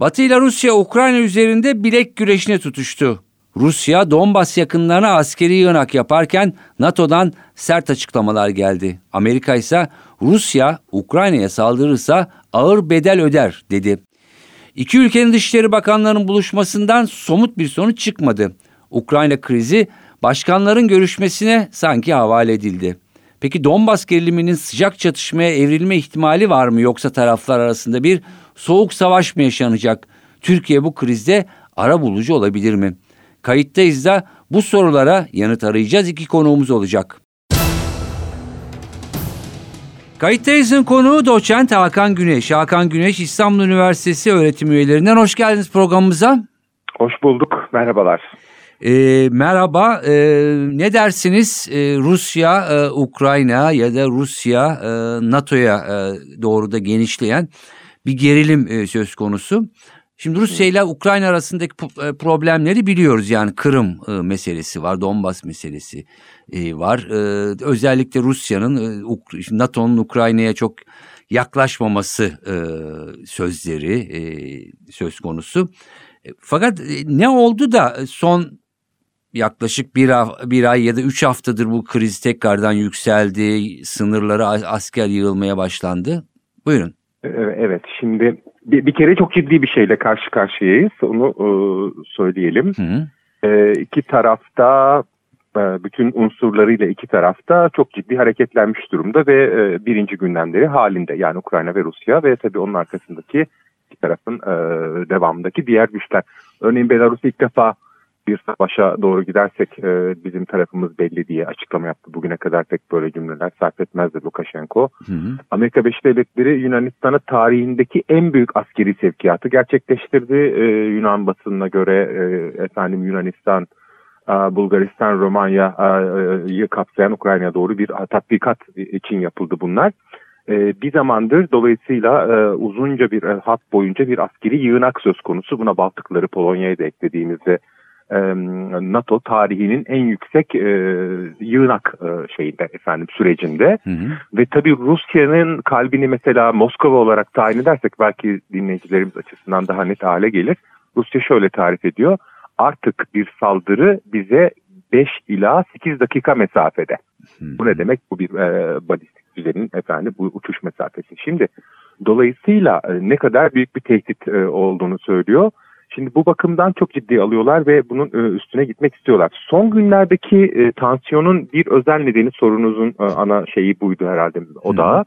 Batı ile Rusya Ukrayna üzerinde bilek güreşine tutuştu. Rusya Donbas yakınlarına askeri yığınak yaparken NATO'dan sert açıklamalar geldi. Amerika ise Rusya Ukrayna'ya saldırırsa ağır bedel öder dedi. İki ülkenin dışişleri bakanlarının buluşmasından somut bir sonuç çıkmadı. Ukrayna krizi başkanların görüşmesine sanki havale edildi. Peki Donbas geriliminin sıcak çatışmaya evrilme ihtimali var mı yoksa taraflar arasında bir soğuk savaş mı yaşanacak? Türkiye bu krizde ara bulucu olabilir mi? Kayıttayız da bu sorulara yanıt arayacağız iki konuğumuz olacak. Kayıttayız'ın konuğu doçent Hakan Güneş. Hakan Güneş İstanbul Üniversitesi öğretim üyelerinden. Hoş geldiniz programımıza. Hoş bulduk. Merhabalar. E, merhaba. E, ne dersiniz e, Rusya, e, Ukrayna ya da Rusya e, NATO'ya e, doğru da genişleyen bir gerilim e, söz konusu. Şimdi Rusya ile Ukrayna arasındaki e, problemleri biliyoruz. Yani Kırım e, meselesi var, Donbas meselesi e, var. Özellikle Rusya'nın NATO'nun Ukrayna'ya çok yaklaşmaması sözleri söz konusu. Fakat ne oldu da son yaklaşık bir, bir ay ya da üç haftadır bu kriz tekrardan yükseldi, sınırlara asker yığılmaya başlandı? Buyurun. Evet, şimdi bir, bir kere çok ciddi bir şeyle karşı karşıyayız. Onu e, söyleyelim. Hı. E, iki tarafta e, bütün unsurlarıyla iki tarafta çok ciddi hareketlenmiş durumda ve e, birinci gündemleri halinde yani Ukrayna ve Rusya ve tabii onun arkasındaki iki tarafın e, devamındaki diğer güçler. Örneğin Belarus ilk defa bir savaşa doğru gidersek e, bizim tarafımız belli diye açıklama yaptı. Bugüne kadar pek böyle cümleler sarf etmezdi Lukashenko. Hı hı. Amerika Birleşik Devletleri Yunanistan'a tarihindeki en büyük askeri sevkiyatı gerçekleştirdi. E, Yunan basınına göre e, efendim Yunanistan, e, Bulgaristan, Romanya'yı e, kapsayan Ukrayna'ya doğru bir tatbikat için yapıldı bunlar. E, bir zamandır dolayısıyla e, uzunca bir e, hat boyunca bir askeri yığınak söz konusu. Buna Baltıkları Polonya'yı da eklediğimizde NATO tarihinin en yüksek e, yığınak e, şeyinde efendim sürecinde hı hı. ve tabii Rusya'nın kalbini mesela Moskova olarak tayin edersek belki dinleyicilerimiz açısından daha net hale gelir. Rusya şöyle tarif ediyor. Artık bir saldırı bize 5 ila 8 dakika mesafede. Hı. Bu ne demek? Bu bir e, balistik düzenin efendim bu uçuş mesafesi. Şimdi dolayısıyla e, ne kadar büyük bir tehdit e, olduğunu söylüyor. Şimdi bu bakımdan çok ciddi alıyorlar ve bunun e, üstüne gitmek istiyorlar. Son günlerdeki e, tansiyonun bir özel nedeni sorunuzun e, ana şeyi buydu herhalde o da.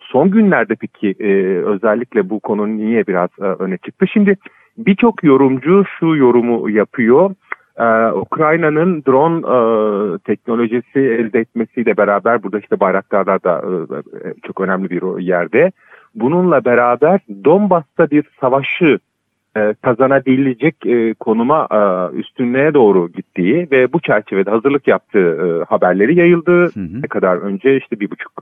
Son günlerde peki e, özellikle bu konu niye biraz e, öne çıktı? Şimdi birçok yorumcu şu yorumu yapıyor. Ee, Ukrayna'nın drone e, teknolojisi elde etmesiyle beraber burada işte Bayraktarlar da e, çok önemli bir yerde. Bununla beraber Donbas'ta bir savaşı e, kazanabilecek e, konuma e, üstünlüğe doğru gittiği ve bu çerçevede hazırlık yaptığı haberleri yayıldı. Hı hı. Ne kadar önce işte bir buçuk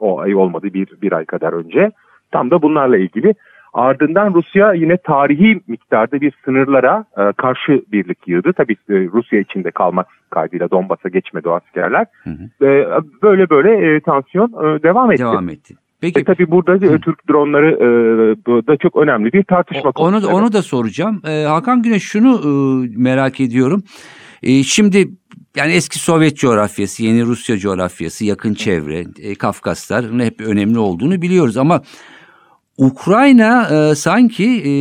o ay olmadı bir, bir ay kadar önce. Tam da bunlarla ilgili. Ardından Rusya yine tarihi miktarda bir sınırlara karşı birlik yığdı. Tabii Rusya içinde kalmak kaydıyla Donbas'a geçmedi o askerler. Hı hı. böyle böyle tansiyon devam etti. Devam etti. Peki. E tabii burada Hı. Türk dronları e, da çok önemli bir tartışma konusu. Onu, onu da soracağım. E, Hakan Güneş şunu e, merak ediyorum. E, şimdi yani eski Sovyet coğrafyası, yeni Rusya coğrafyası, yakın çevre, e, Kafkaslar hep önemli olduğunu biliyoruz ama Ukrayna e, sanki e,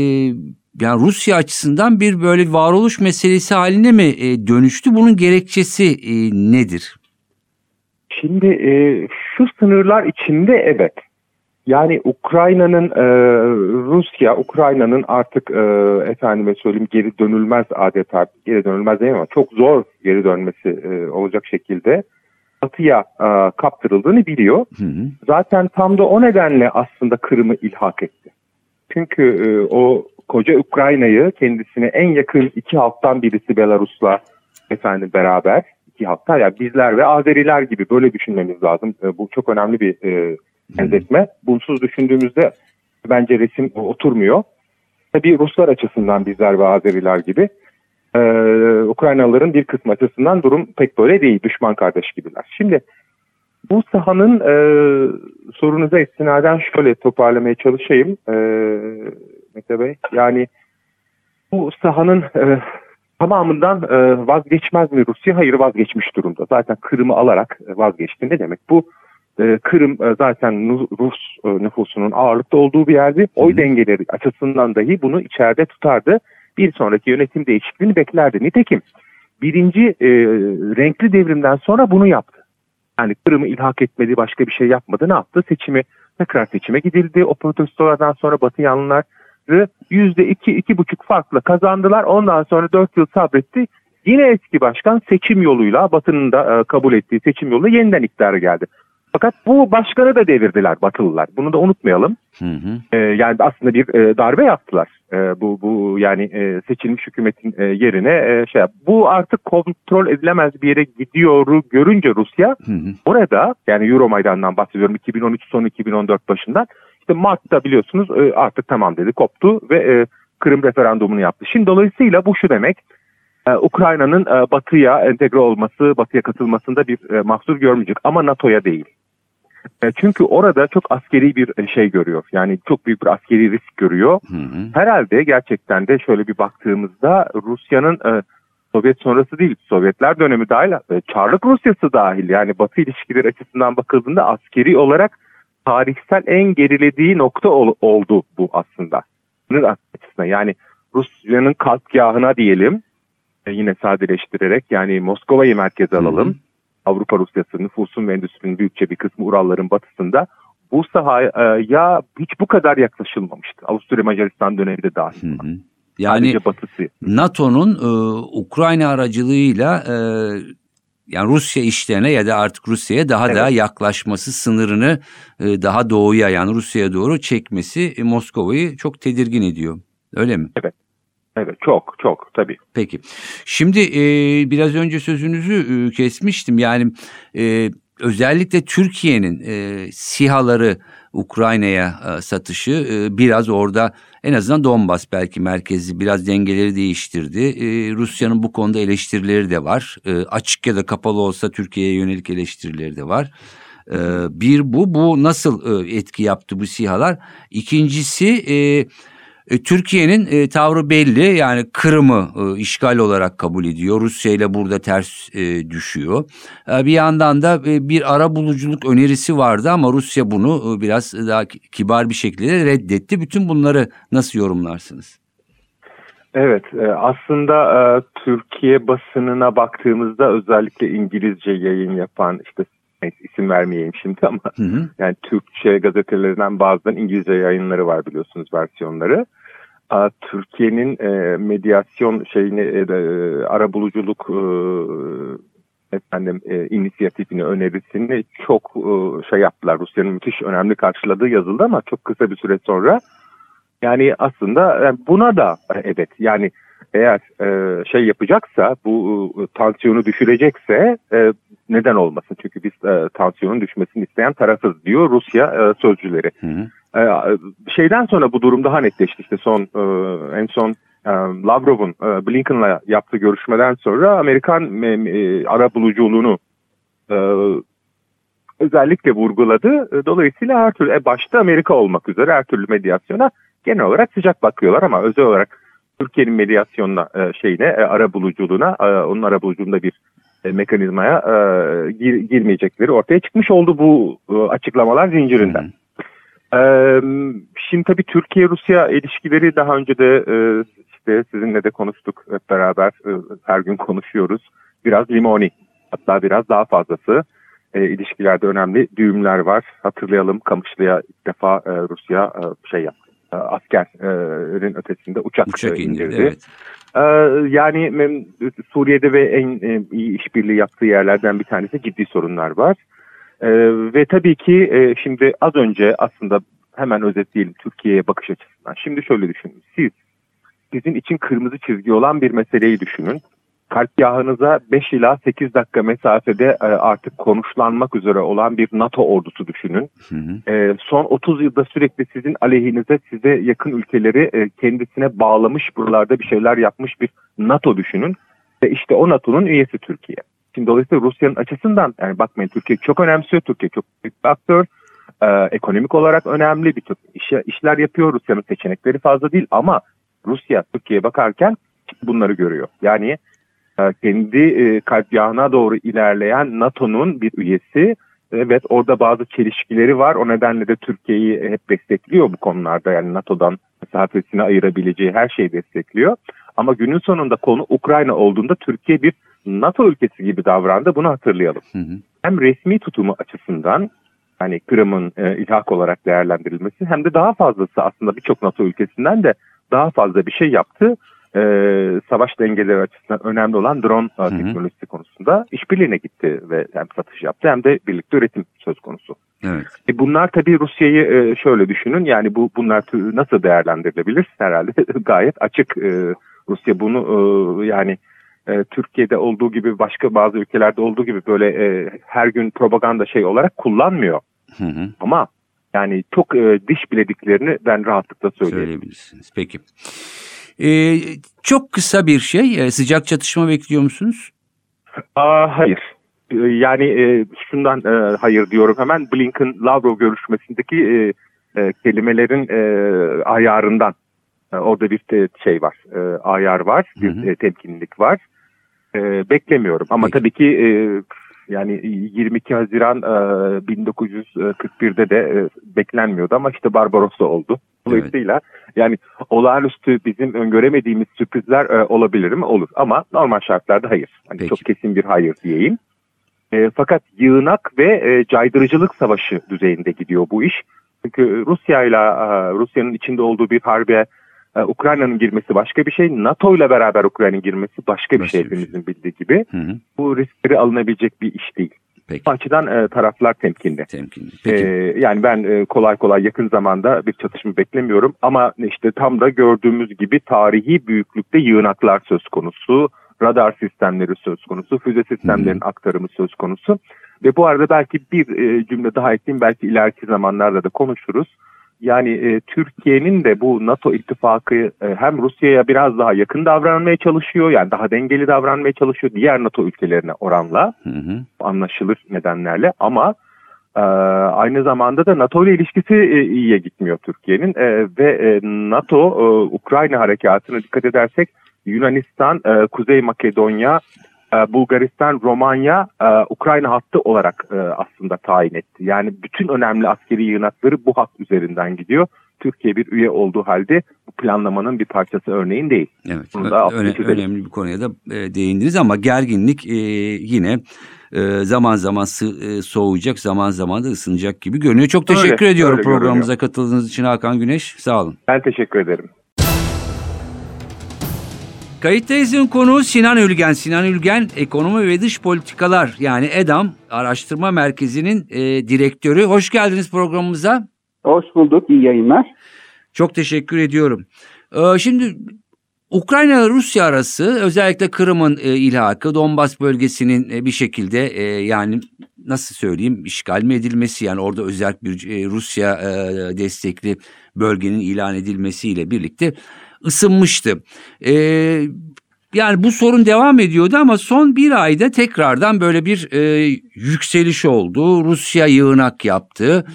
yani Rusya açısından bir böyle varoluş meselesi haline mi e, dönüştü? Bunun gerekçesi e, nedir? Şimdi e, şu sınırlar içinde evet. Yani Ukrayna'nın e, Rusya, Ukrayna'nın artık e, efendime söyleyeyim geri dönülmez adeta geri dönülmez değil ama çok zor geri dönmesi e, olacak şekilde Batı'ya e, kaptırıldığını biliyor. Hı hı. Zaten tam da o nedenle aslında Kırım'ı ilhak etti. Çünkü e, o koca Ukrayna'yı kendisine en yakın iki halktan birisi Belarus'la efendim beraber iki halkta yani bizler ve Azeriler gibi böyle düşünmemiz lazım. E, bu çok önemli bir e, benzetme. Bunsuz düşündüğümüzde bence resim oturmuyor. Tabii Ruslar açısından bizler ve Azeriler gibi e, Ukraynalıların bir kısmı açısından durum pek böyle değil. Düşman kardeş gibiler. Şimdi bu sahanın e, sorunuza istinaden şöyle toparlamaya çalışayım e, Mete Bey. Yani bu sahanın e, tamamından e, vazgeçmez mi Rusya? Hayır vazgeçmiş durumda. Zaten Kırım'ı alarak vazgeçti. Ne demek? Bu e, Kırım e, zaten Rus e, nüfusunun ağırlıkta olduğu bir yerdi. Oy dengeleri açısından dahi bunu içeride tutardı. Bir sonraki yönetim değişikliğini beklerdi. Nitekim birinci e, renkli devrimden sonra bunu yaptı. Yani Kırım'ı ilhak etmedi, başka bir şey yapmadı. Ne yaptı? Seçimi, tekrar seçime gidildi. O protestolardan sonra Batı yanlıları yüzde iki, iki buçuk farkla kazandılar. Ondan sonra dört yıl sabretti. Yine eski başkan seçim yoluyla, Batı'nın da e, kabul ettiği seçim yoluyla yeniden iktidara geldi. Fakat bu başkanı da devirdiler Batılılar. Bunu da unutmayalım. Hı hı. Ee, yani aslında bir e, darbe yaptılar. E, bu bu yani e, seçilmiş hükümetin e, yerine e, şey bu artık kontrol edilemez bir yere gidiyoru görünce Rusya hı hı. orada yani Euro Maydan'dan bahsediyorum 2013 sonu 2014 başından işte Mart'ta biliyorsunuz e, artık tamam dedi koptu ve e, Kırım referandumunu yaptı. Şimdi dolayısıyla bu şu demek e, Ukrayna'nın e, Batı'ya entegre olması, Batı'ya katılmasında bir e, mahsur görmeyecek ama NATO'ya değil. E, çünkü orada çok askeri bir e, şey görüyor. Yani çok büyük bir askeri risk görüyor. Hı hı. Herhalde gerçekten de şöyle bir baktığımızda Rusya'nın e, Sovyet sonrası değil, Sovyetler dönemi dahil, Çarlık Rusyası dahil yani Batı ilişkileri açısından bakıldığında askeri olarak tarihsel en gerilediği nokta ol, oldu bu aslında. Açısından yani Rusya'nın kalkgahına diyelim yine sadeleştirerek yani Moskova'yı merkeze alalım. Hı hı. Avrupa Rusyası nüfusun ve endüstrinin büyükçe bir kısmı Uralların batısında bu sahaya hiç bu kadar yaklaşılmamıştı. Avusturya Macaristan döneminde dahil. Hı hı. Yani NATO'nun e, Ukrayna aracılığıyla e, yani Rusya işlerine ya da artık Rusya'ya daha evet. da yaklaşması sınırını e, daha doğuya yani Rusya'ya doğru çekmesi e, Moskova'yı çok tedirgin ediyor. Öyle mi? Evet. Evet çok çok tabii. Peki. Şimdi e, biraz önce sözünüzü e, kesmiştim. Yani e, özellikle Türkiye'nin e, sihaları Ukrayna'ya e, satışı e, biraz orada en azından Donbas belki merkezi biraz dengeleri değiştirdi. E, Rusya'nın bu konuda eleştirileri de var. E, açık ya da kapalı olsa Türkiye'ye yönelik eleştirileri de var. E, bir bu bu nasıl e, etki yaptı bu sihalar? İkincisi e, e, Türkiye'nin e, tavrı belli yani Kırım'ı e, işgal olarak kabul ediyor. Rusya ile burada ters e, düşüyor. E, bir yandan da e, bir ara buluculuk önerisi vardı ama Rusya bunu e, biraz daha kibar bir şekilde reddetti. Bütün bunları nasıl yorumlarsınız? Evet e, aslında e, Türkiye basınına baktığımızda özellikle İngilizce yayın yapan işte neyse isim vermeyeyim şimdi ama hı hı. yani Türkçe gazetelerinden bazen İngilizce yayınları var biliyorsunuz versiyonları. Türkiye'nin e, medyasyon şeyini e, e, ara buluculuk e, efendim e, inisiyatifini önerisini çok e, şey yaptılar. Rusya'nın müthiş önemli karşıladığı yazıldı ama çok kısa bir süre sonra yani aslında e, buna da e, evet yani eğer e, şey yapacaksa bu e, tansiyonu düşürecekse e, neden olmasın? Çünkü biz e, tansiyonun düşmesini isteyen tarafız diyor Rusya e, sözcüleri. Hı hı. E, şeyden sonra bu durum daha netleşti işte son e, en son e, Lavrov'un e, Blinken'la yaptığı görüşmeden sonra Amerikan e, e, ara buluculuğunu e, özellikle vurguladı. E, dolayısıyla her türlü e, başta Amerika olmak üzere her türlü medyasyona genel olarak sıcak bakıyorlar ama özel olarak Türkiye'nin medyasyonuna e, şeyine e, ara buluculuğuna e, onun ara buluculuğunda bir e, mekanizmaya e, gir, girmeyecekleri ortaya çıkmış oldu bu e, açıklamalar zincirinden. E, şimdi tabii Türkiye-Rusya ilişkileri daha önce de e, işte sizinle de konuştuk hep beraber e, her gün konuşuyoruz. Biraz limoni hatta biraz daha fazlası e, ilişkilerde önemli düğümler var. Hatırlayalım Kamışlı'ya ilk defa e, Rusya e, şey yaptı askerin ötesinde uçak, uçak indirdi. Evet. E, yani Suriye'de ve en e, iyi işbirliği yaptığı yerlerden bir tanesi ciddi sorunlar var. Ve tabii ki şimdi az önce aslında hemen özetleyelim Türkiye'ye bakış açısından. Şimdi şöyle düşünün. Siz sizin için kırmızı çizgi olan bir meseleyi düşünün. Kartgahınıza 5 ila 8 dakika mesafede e, artık konuşlanmak üzere olan bir NATO ordusu düşünün. Hı hı. E, son 30 yılda sürekli sizin aleyhinize size yakın ülkeleri e, kendisine bağlamış buralarda bir şeyler yapmış bir NATO düşünün. Ve işte o NATO'nun üyesi Türkiye. Şimdi dolayısıyla Rusya'nın açısından yani bakmayın Türkiye çok önemsiyor. Türkiye çok büyük bir aktör. E, ekonomik olarak önemli birçok iş, işler yapıyor. Rusya'nın seçenekleri fazla değil ama Rusya Türkiye'ye bakarken bunları görüyor. Yani kendi e, kalpgahına doğru ilerleyen NATO'nun bir üyesi. Evet orada bazı çelişkileri var. O nedenle de Türkiye'yi hep destekliyor bu konularda. Yani NATO'dan mesafesini ayırabileceği her şeyi destekliyor. Ama günün sonunda konu Ukrayna olduğunda Türkiye bir NATO ülkesi gibi davrandı. Bunu hatırlayalım. Hı hı. Hem resmi tutumu açısından hani Kırım'ın e, ilhak olarak değerlendirilmesi hem de daha fazlası aslında birçok NATO ülkesinden de daha fazla bir şey yaptı. Ee, savaş dengeleri açısından önemli olan drone e, hı. teknolojisi konusunda işbirliğine gitti ve hem satış yaptı hem de birlikte üretim söz konusu. Evet. E bunlar tabii Rusya'yı e, şöyle düşünün yani bu bunlar nasıl değerlendirilebilir? Herhalde gayet açık e, Rusya bunu e, yani e, Türkiye'de olduğu gibi başka bazı ülkelerde olduğu gibi böyle e, her gün propaganda şey olarak kullanmıyor. Hı hı. Ama yani çok e, diş bilediklerini ben rahatlıkla söyleyeyim. Söyleyebilirsiniz. Peki. Ee, çok kısa bir şey. Ee, Sıcak çatışma bekliyor musunuz? Aa, hayır. E, Yani e, şundan e, hayır diyorum hemen Blinken-Lavrov görüşmesindeki e, e, kelimelerin e, ayarından. E, orada bir te- şey var, e, ayar var, bir Hı hı. e, temkinlilik var. E, beklemiyorum ama Peki. tabii ki e, yani 22 Haziran e, 1941'de de e, beklenmiyordu ama işte Barbarossa oldu. Dolayısıyla yani olağanüstü bizim öngöremediğimiz sürprizler e, olabilir mi? Olur ama normal şartlarda hayır. Hani Peki. çok kesin bir hayır diyeyim. E, fakat yığınak ve e, caydırıcılık savaşı düzeyinde gidiyor bu iş. Çünkü Rusya ile e, Rusya'nın içinde olduğu bir harbe e, Ukrayna'nın girmesi başka bir şey. NATO ile beraber Ukrayna'nın girmesi başka bir Başka şey bir şey. hepimizin bildiği gibi. Hı hı. Bu riskleri alınabilecek bir iş değil. Peki. Açıdan e, taraflar temkinli. Temkinli. Peki. Ee, yani ben e, kolay kolay yakın zamanda bir çatışma beklemiyorum ama işte tam da gördüğümüz gibi tarihi büyüklükte yığınaklar söz konusu, radar sistemleri söz konusu, füze sistemlerinin aktarımı söz konusu ve bu arada belki bir e, cümle daha ekleyeyim belki ileriki zamanlarda da konuşuruz. Yani e, Türkiye'nin de bu NATO ittifakı e, hem Rusya'ya biraz daha yakın davranmaya çalışıyor yani daha dengeli davranmaya çalışıyor diğer NATO ülkelerine oranla Hı hı. anlaşılır nedenlerle ama e, aynı zamanda da NATO ile ilişkisi e, iyiye gitmiyor Türkiye'nin E, ve e, NATO e, Ukrayna harekatına dikkat edersek Yunanistan, e, Kuzey Makedonya, Bulgaristan, Romanya, e, Ukrayna hattı olarak e, aslında tayin etti. Yani bütün önemli askeri yığınakları bu hat üzerinden gidiyor. Türkiye bir üye olduğu halde bu planlamanın bir parçası örneğin değil. Evet. Bunu da öne- önemli bir konuya da e, değindiniz ama gerginlik e, yine e, zaman zaman sı- e, soğuyacak, zaman zaman da ısınacak gibi görünüyor. Çok Öyle, teşekkür ediyorum öyle programımıza katıldığınız için Hakan Güneş. Sağ olun. Ben teşekkür ederim. Kayıttayız'ın konuğu Sinan Ülgen. Sinan Ülgen Ekonomi ve Dış Politikalar yani EDAM Araştırma Merkezi'nin e, direktörü. Hoş geldiniz programımıza. Hoş bulduk, iyi yayınlar. Çok teşekkür ediyorum. Ee, şimdi Ukrayna Rusya arası özellikle Kırım'ın e, ilhakı, Donbas bölgesinin e, bir şekilde e, yani nasıl söyleyeyim işgal mi edilmesi yani orada özel bir e, Rusya e, destekli bölgenin ilan edilmesiyle birlikte ısınmıştı. E, yani bu sorun devam ediyordu ama son bir ayda tekrardan böyle bir e, yükseliş oldu. Rusya yığınak yaptı.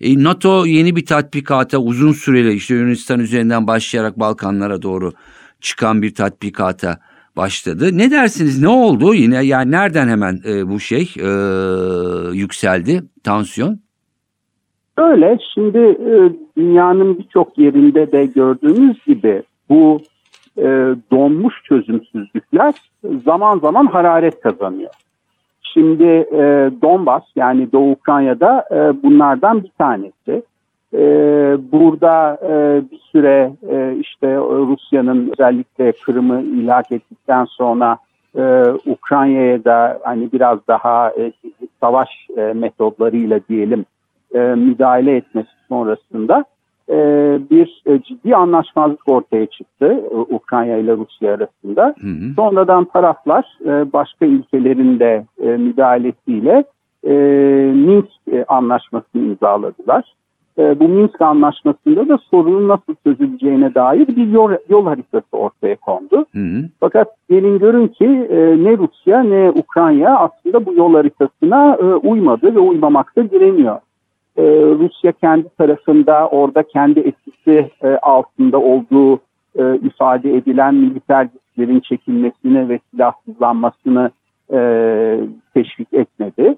E, NATO yeni bir tatbikata uzun süreli işte Yunanistan üzerinden başlayarak Balkanlara doğru çıkan bir tatbikata başladı. Ne dersiniz ne oldu yine yani nereden hemen e, bu şey e, yükseldi tansiyon? Öyle, şimdi e, dünyanın birçok yerinde de gördüğümüz gibi bu e, donmuş çözümsüzlükler zaman zaman hararet kazanıyor. Şimdi e, Donbas yani Doğu Ukrayna'da e, bunlardan bir tanesi. E, burada e, bir süre e, işte Rusya'nın özellikle Kırım'ı ilhak ettikten sonra e, Ukrayna'ya da hani biraz daha e, savaş e, metodlarıyla diyelim e, müdahale etmesi sonrasında e, bir e, ciddi anlaşmazlık ortaya çıktı e, Ukrayna ile Rusya arasında. Hı hı. Sonradan taraflar e, başka ülkelerin de e, müdahalesiyle e, Minsk e, anlaşmasını imzaladılar. E, bu Minsk anlaşmasında da sorunun nasıl çözüleceğine dair bir yol, yol haritası ortaya kondu. Hı hı. Fakat gelin görün ki e, ne Rusya ne Ukrayna aslında bu yol haritasına e, uymadı ve uymamakta direniyor. E, Rusya kendi tarafında orada kendi etkisi e, altında olduğu e, ifade edilen militer güçlerin çekilmesini ve silahsızlanmasını e, teşvik etmedi.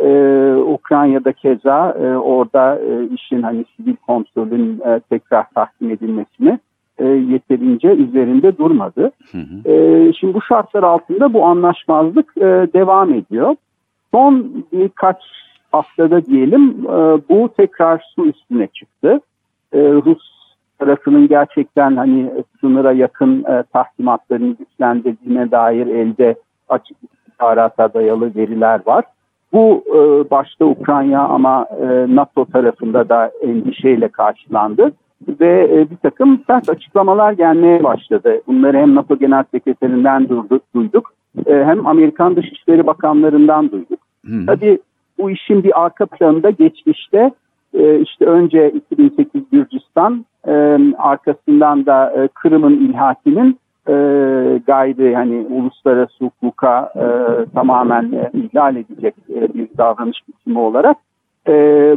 Ee, Ukrayna'da keza e, orada e, işin hani sivil kontrolün e, tekrar tahkim edilmesini e, yeterince üzerinde durmadı. Hı hı. E, şimdi bu şartlar altında bu anlaşmazlık e, devam ediyor. Son birkaç haftada diyelim e, bu tekrar su üstüne çıktı. E, Rus tarafının gerçekten hani sınıra yakın e, tahkimatlarını güçlendirdiğine dair elde açık istihbarata dayalı veriler var. Bu e, başta Ukrayna ama e, NATO tarafında da endişeyle karşılandı ve e, bir takım sert açıklamalar gelmeye başladı. Bunları hem NATO Genel Sekreterinden duyduk e, hem Amerikan Dışişleri Bakanlarından duyduk. Hmm. Tabii bu işin bir arka planında geçmişte e, işte önce 2008 Gürcistan e, arkasından da e, Kırım'ın ilhakinin e, gayri hani uluslararası hukuka e, tamamen e, ihlal edecek e, bir davranış biçimi olarak e,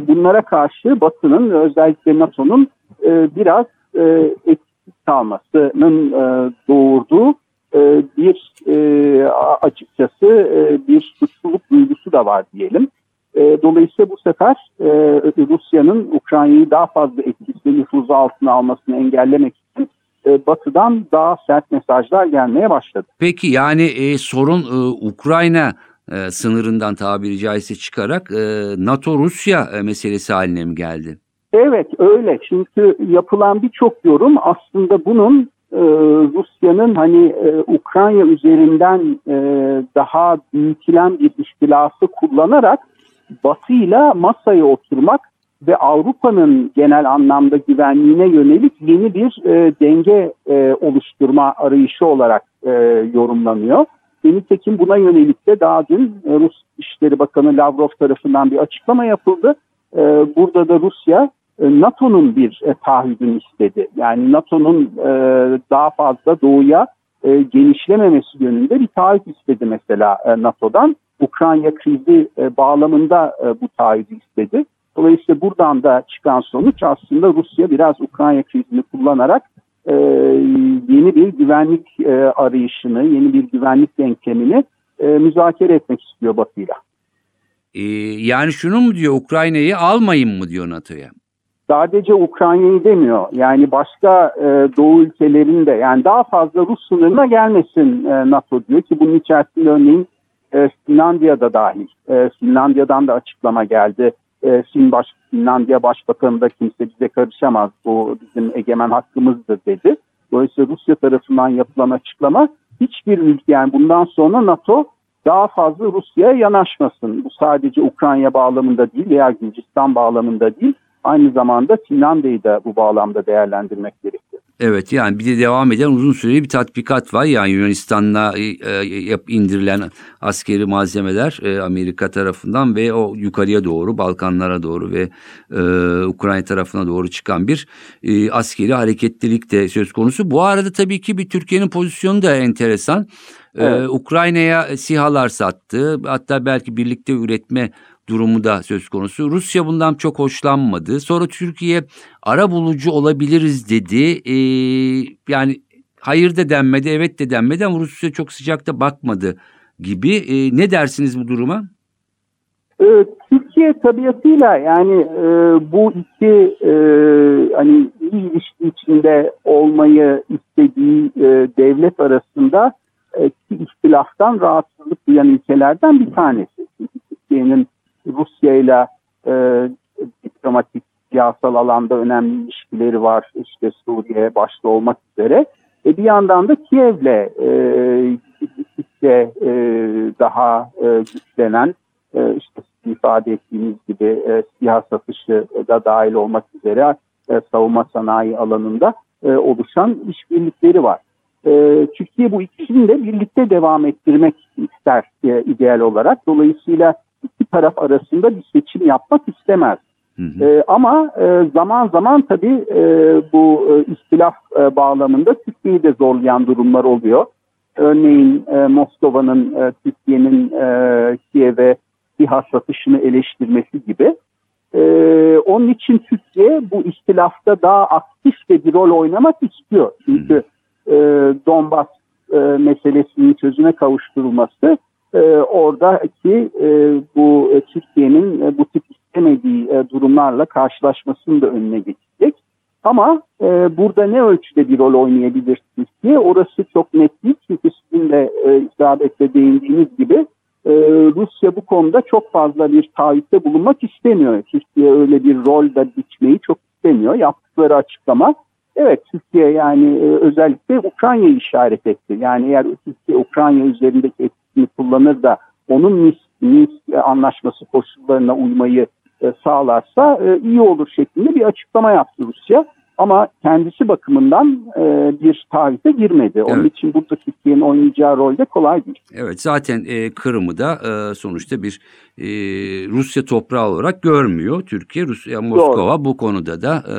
bunlara karşı Batı'nın özellikle NATO'nun e, biraz e, etkisiz kalmasının e, doğurduğu e, bir e, açıkçası e, bir suçluluk duygusu da var diyelim. E, dolayısıyla bu sefer e, Rusya'nın Ukrayna'yı daha fazla etkisi nüfuzu altına almasını engellemek için e, batıdan daha sert mesajlar gelmeye başladı. Peki yani e, sorun e, Ukrayna e, sınırından tabiri caizse çıkarak e, NATO-Rusya e, meselesi haline mi geldi? Evet öyle çünkü yapılan birçok yorum aslında bunun e, Rusya'nın hani e, Ukrayna üzerinden e, daha büyütülen bir ihtilafı kullanarak Batı ile masaya oturmak ve Avrupa'nın genel anlamda güvenliğine yönelik yeni bir e, denge e, oluşturma arayışı olarak e, yorumlanıyor. Nitekim buna yönelik de daha dün e, Rus İşleri Bakanı Lavrov tarafından bir açıklama yapıldı. E, burada da Rusya e, NATO'nun bir e, taahhüdünü istedi. Yani NATO'nun e, daha fazla doğuya e, genişlememesi yönünde bir taahhüt istedi mesela e, NATO'dan. Ukrayna krizi e, bağlamında e, bu taahhüdü istedi. Dolayısıyla buradan da çıkan sonuç aslında Rusya biraz Ukrayna krizini kullanarak e, yeni bir güvenlik e, arayışını, yeni bir güvenlik denklemini e, müzakere etmek istiyor Batı'yla. Ee, yani şunu mu diyor Ukrayna'yı almayın mı diyor NATO'ya? Sadece Ukrayna'yı demiyor. Yani başka e, Doğu ülkelerinde yani daha fazla Rus sınırına gelmesin e, NATO diyor ki bunun içerisinde örneğin e, Finlandiya'da dahil. E, Finlandiya'dan da açıklama geldi e, Fin Baş, Finlandiya Başbakanı da kimse bize karışamaz bu bizim egemen hakkımızdır dedi. Dolayısıyla Rusya tarafından yapılan açıklama hiçbir ülke yani bundan sonra NATO daha fazla Rusya'ya yanaşmasın. Bu sadece Ukrayna bağlamında değil veya Gürcistan bağlamında değil aynı zamanda Finlandiya'yı da bu bağlamda değerlendirmek gerekiyor. Evet yani bir de devam eden uzun süreli bir tatbikat var. Yani Yunanistan'la e, e indirilen askeri malzemeler e, Amerika tarafından ve o yukarıya doğru Balkanlara doğru ve e, Ukrayna tarafına doğru çıkan bir e, askeri hareketlilik de söz konusu. Bu arada tabii ki bir Türkiye'nin pozisyonu da enteresan. E, evet. Ee, Ukrayna'ya SİHA'lar sattı. Hatta belki birlikte üretme durumu da söz konusu. Rusya bundan çok hoşlanmadı. Sonra Türkiye ara bulucu olabiliriz dedi. Ee, yani hayır da denmedi, evet de denmedi ama Rusya çok sıcakta bakmadı gibi. Ee, ne dersiniz bu duruma? Ee, Türkiye tabiatıyla yani e, bu iki e, hani iyi ilişki içinde olmayı istediği e, devlet arasında e, ihtilaftan rahatsızlık duyan ülkelerden bir tanesi. Türkiye'nin Rusya ile diplomatik siyasal alanda önemli ilişkileri var. İşte Suriye başta olmak üzere. E, bir yandan da Kiev'le e, gittikçe e, daha e, güçlenen e, işte ifade ettiğiniz gibi e, silah satışı da dahil olmak üzere e, savunma sanayi alanında e, oluşan işbirlikleri var. E, Türkiye bu ikisini de birlikte devam ettirmek ister e, ideal olarak. Dolayısıyla taraf arasında bir seçim yapmak istemez. Hı hı. E, ama e, zaman zaman tabii e, bu e, istilaf e, bağlamında Türkiye'yi de zorlayan durumlar oluyor. Örneğin e, Moskova'nın e, Türkiye'nin e, Kiev'e SİHA satışını eleştirmesi gibi. E, onun için Türkiye bu istilafta daha aktif de bir rol oynamak istiyor. Çünkü e, Donbas e, meselesinin çözüme kavuşturulması e, oradaki e, bu e, Türkiye'nin e, bu tip istemediği durumlarla karşılaşmasını da önüne geçecek. Ama burada ne ölçüde bir rol oynayabilir Türkiye orası çok net değil. Çünkü sizin de e, isabetle değindiğiniz gibi Rusya bu konuda çok fazla bir taahhütte bulunmak istemiyor. Türkiye öyle bir rol da biçmeyi çok istemiyor. Yaptıkları açıklama evet Türkiye yani özellikle Ukrayna'yı işaret etti. Yani eğer Türkiye Ukrayna üzerindeki etkisini kullanır da onun Minsk, Minsk anlaşması koşullarına uymayı e, sağlarsa e, iyi olur şeklinde bir açıklama yaptı Rusya. Ama kendisi bakımından e, bir tarihte girmedi. Onun evet. için burada Türkiye'nin oynayacağı rol de kolay değil. Evet zaten e, Kırım'ı da e, sonuçta bir e, Rusya toprağı olarak görmüyor. Türkiye, Rusya, Moskova Doğru. bu konuda da e,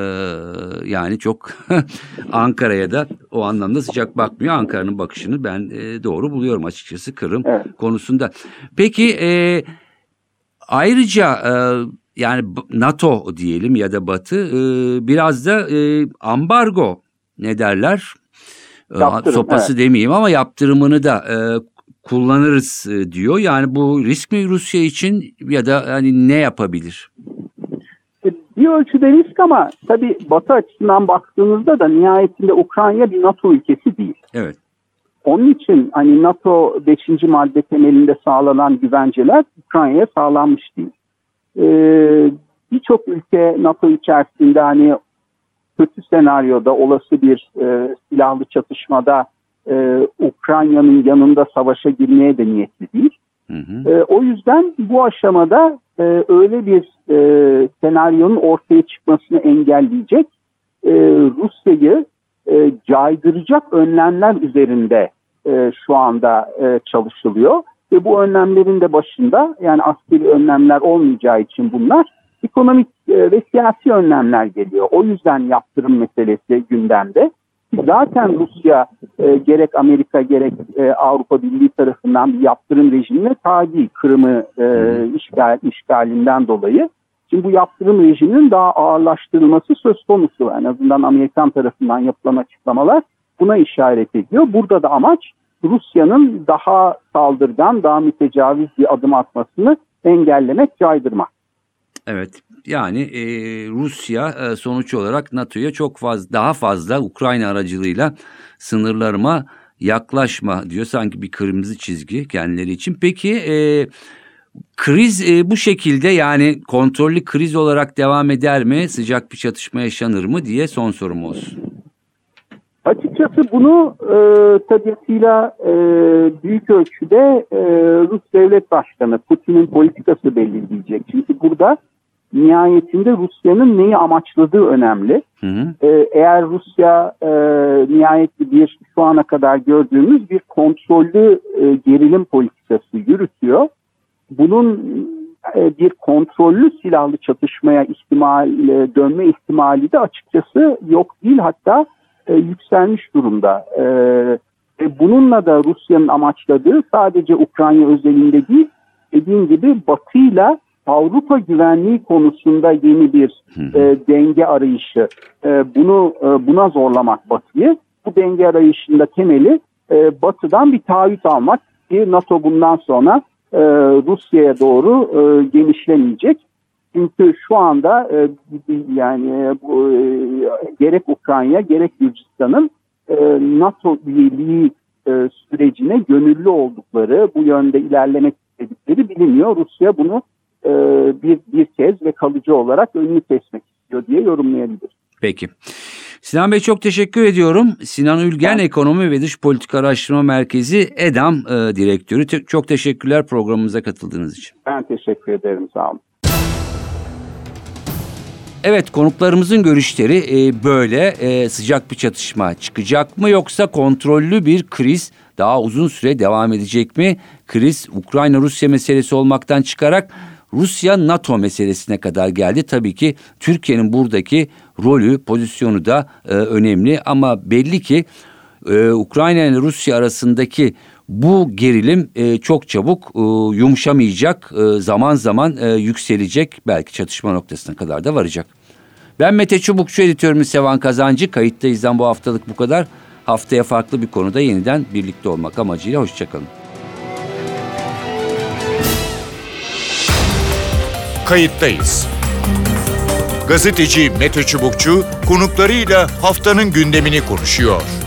yani çok Ankara'ya da o anlamda sıcak bakmıyor. Ankara'nın bakışını ben e, doğru buluyorum açıkçası Kırım evet. konusunda. Peki e, ayrıca... E, yani NATO diyelim ya da Batı e, biraz da e, ambargo ne derler e, Yaptırım, sopası evet. demeyeyim ama yaptırımını da e, kullanırız e, diyor. Yani bu risk mi Rusya için ya da hani ne yapabilir? E, bir ölçüde risk ama tabii Batı açısından baktığınızda da nihayetinde Ukrayna bir NATO ülkesi değil. Evet. Onun için hani NATO 5. madde temelinde sağlanan güvenceler Ukrayna'ya sağlanmış değil e, birçok ülke NATO içerisinde hani kötü senaryoda olası bir e, silahlı çatışmada e, Ukrayna'nın yanında savaşa girmeye de niyetli değil. Hı hı. E, o yüzden bu aşamada e, öyle bir e, senaryonun ortaya çıkmasını engelleyecek e, Rusya'yı e, caydıracak önlemler üzerinde e, şu anda e, çalışılıyor. Ve bu önlemlerin de başında yani askeri önlemler olmayacağı için bunlar ekonomik e, ve siyasi önlemler geliyor. O yüzden yaptırım meselesi gündemde. Zaten Rusya e, gerek Amerika gerek e, Avrupa Birliği tarafından bir yaptırım rejimine tabi Kırım'ı e, işgal, işgalinden dolayı. Şimdi bu yaptırım rejiminin daha ağırlaştırılması söz konusu. En azından Amerikan tarafından yapılan açıklamalar buna işaret ediyor. Burada da amaç Rusya'nın daha saldırgan, daha mütecaviz bir adım atmasını engellemek, caydırmak. Evet yani e, Rusya e, sonuç olarak NATO'ya çok fazla daha fazla Ukrayna aracılığıyla sınırlarıma yaklaşma diyor sanki bir kırmızı çizgi kendileri için. Peki e, kriz e, bu şekilde yani kontrollü kriz olarak devam eder mi? Sıcak bir çatışma yaşanır mı diye son sorum olsun. Açıkçası bunu e, tabiatıyla e, büyük ölçüde e, Rus devlet başkanı Putin'in politikası belirleyecek. Çünkü burada nihayetinde Rusya'nın neyi amaçladığı önemli. Hı hı. E, eğer Rusya e, nihayetli bir şu ana kadar gördüğümüz bir kontrollü e, gerilim politikası yürütüyor. Bunun e, bir kontrollü silahlı çatışmaya ihtimal e, dönme ihtimali de açıkçası yok değil hatta e, yükselmiş durumda. E, e, bununla da Rusya'nın amaçladığı sadece Ukrayna özelinde değil, dediğim gibi Batı ile Avrupa güvenliği konusunda yeni bir e, denge arayışı. E, bunu e, buna zorlamak Batı'yı. Bu denge arayışında temeli e, Batı'dan bir taahhüt almak ki NATO bundan sonra e, Rusya'ya doğru e, genişlemeyecek. Çünkü şu anda e, yani e, bu, e, gerek Ukrayna gerek Gürcistan'ın e, NATO üyeliği e, sürecine gönüllü oldukları, bu yönde ilerlemek istedikleri biliniyor. Rusya bunu e, bir bir kez ve kalıcı olarak önünü kesmek istiyor diye yorumlayabilir. Peki. Sinan Bey çok teşekkür ediyorum. Sinan Ülgen Ekonomi ve Dış Politika Araştırma Merkezi EDAM e, Direktörü. Çok teşekkürler programımıza katıldığınız için. Ben teşekkür ederim. Sağ olun. Evet konuklarımızın görüşleri e, böyle E, sıcak bir çatışma çıkacak mı yoksa kontrollü bir kriz daha uzun süre devam edecek mi? Kriz Ukrayna-Rusya meselesi olmaktan çıkarak Rusya-NATO meselesine kadar geldi. Tabii ki Türkiye'nin buradaki rolü, pozisyonu da e, önemli ama belli ki e, Ukrayna ile Rusya arasındaki bu gerilim e, çok çabuk e, yumuşamayacak, e, zaman zaman e, yükselecek, belki çatışma noktasına kadar da varacak. Ben Mete Çubukçu, editörümüz Sevan Kazancı. Kayıttayızdan bu haftalık bu kadar. Haftaya farklı bir konuda yeniden birlikte olmak amacıyla hoşçakalın. Kayıttayız. Gazeteci Mete Çubukçu konuklarıyla haftanın gündemini konuşuyor.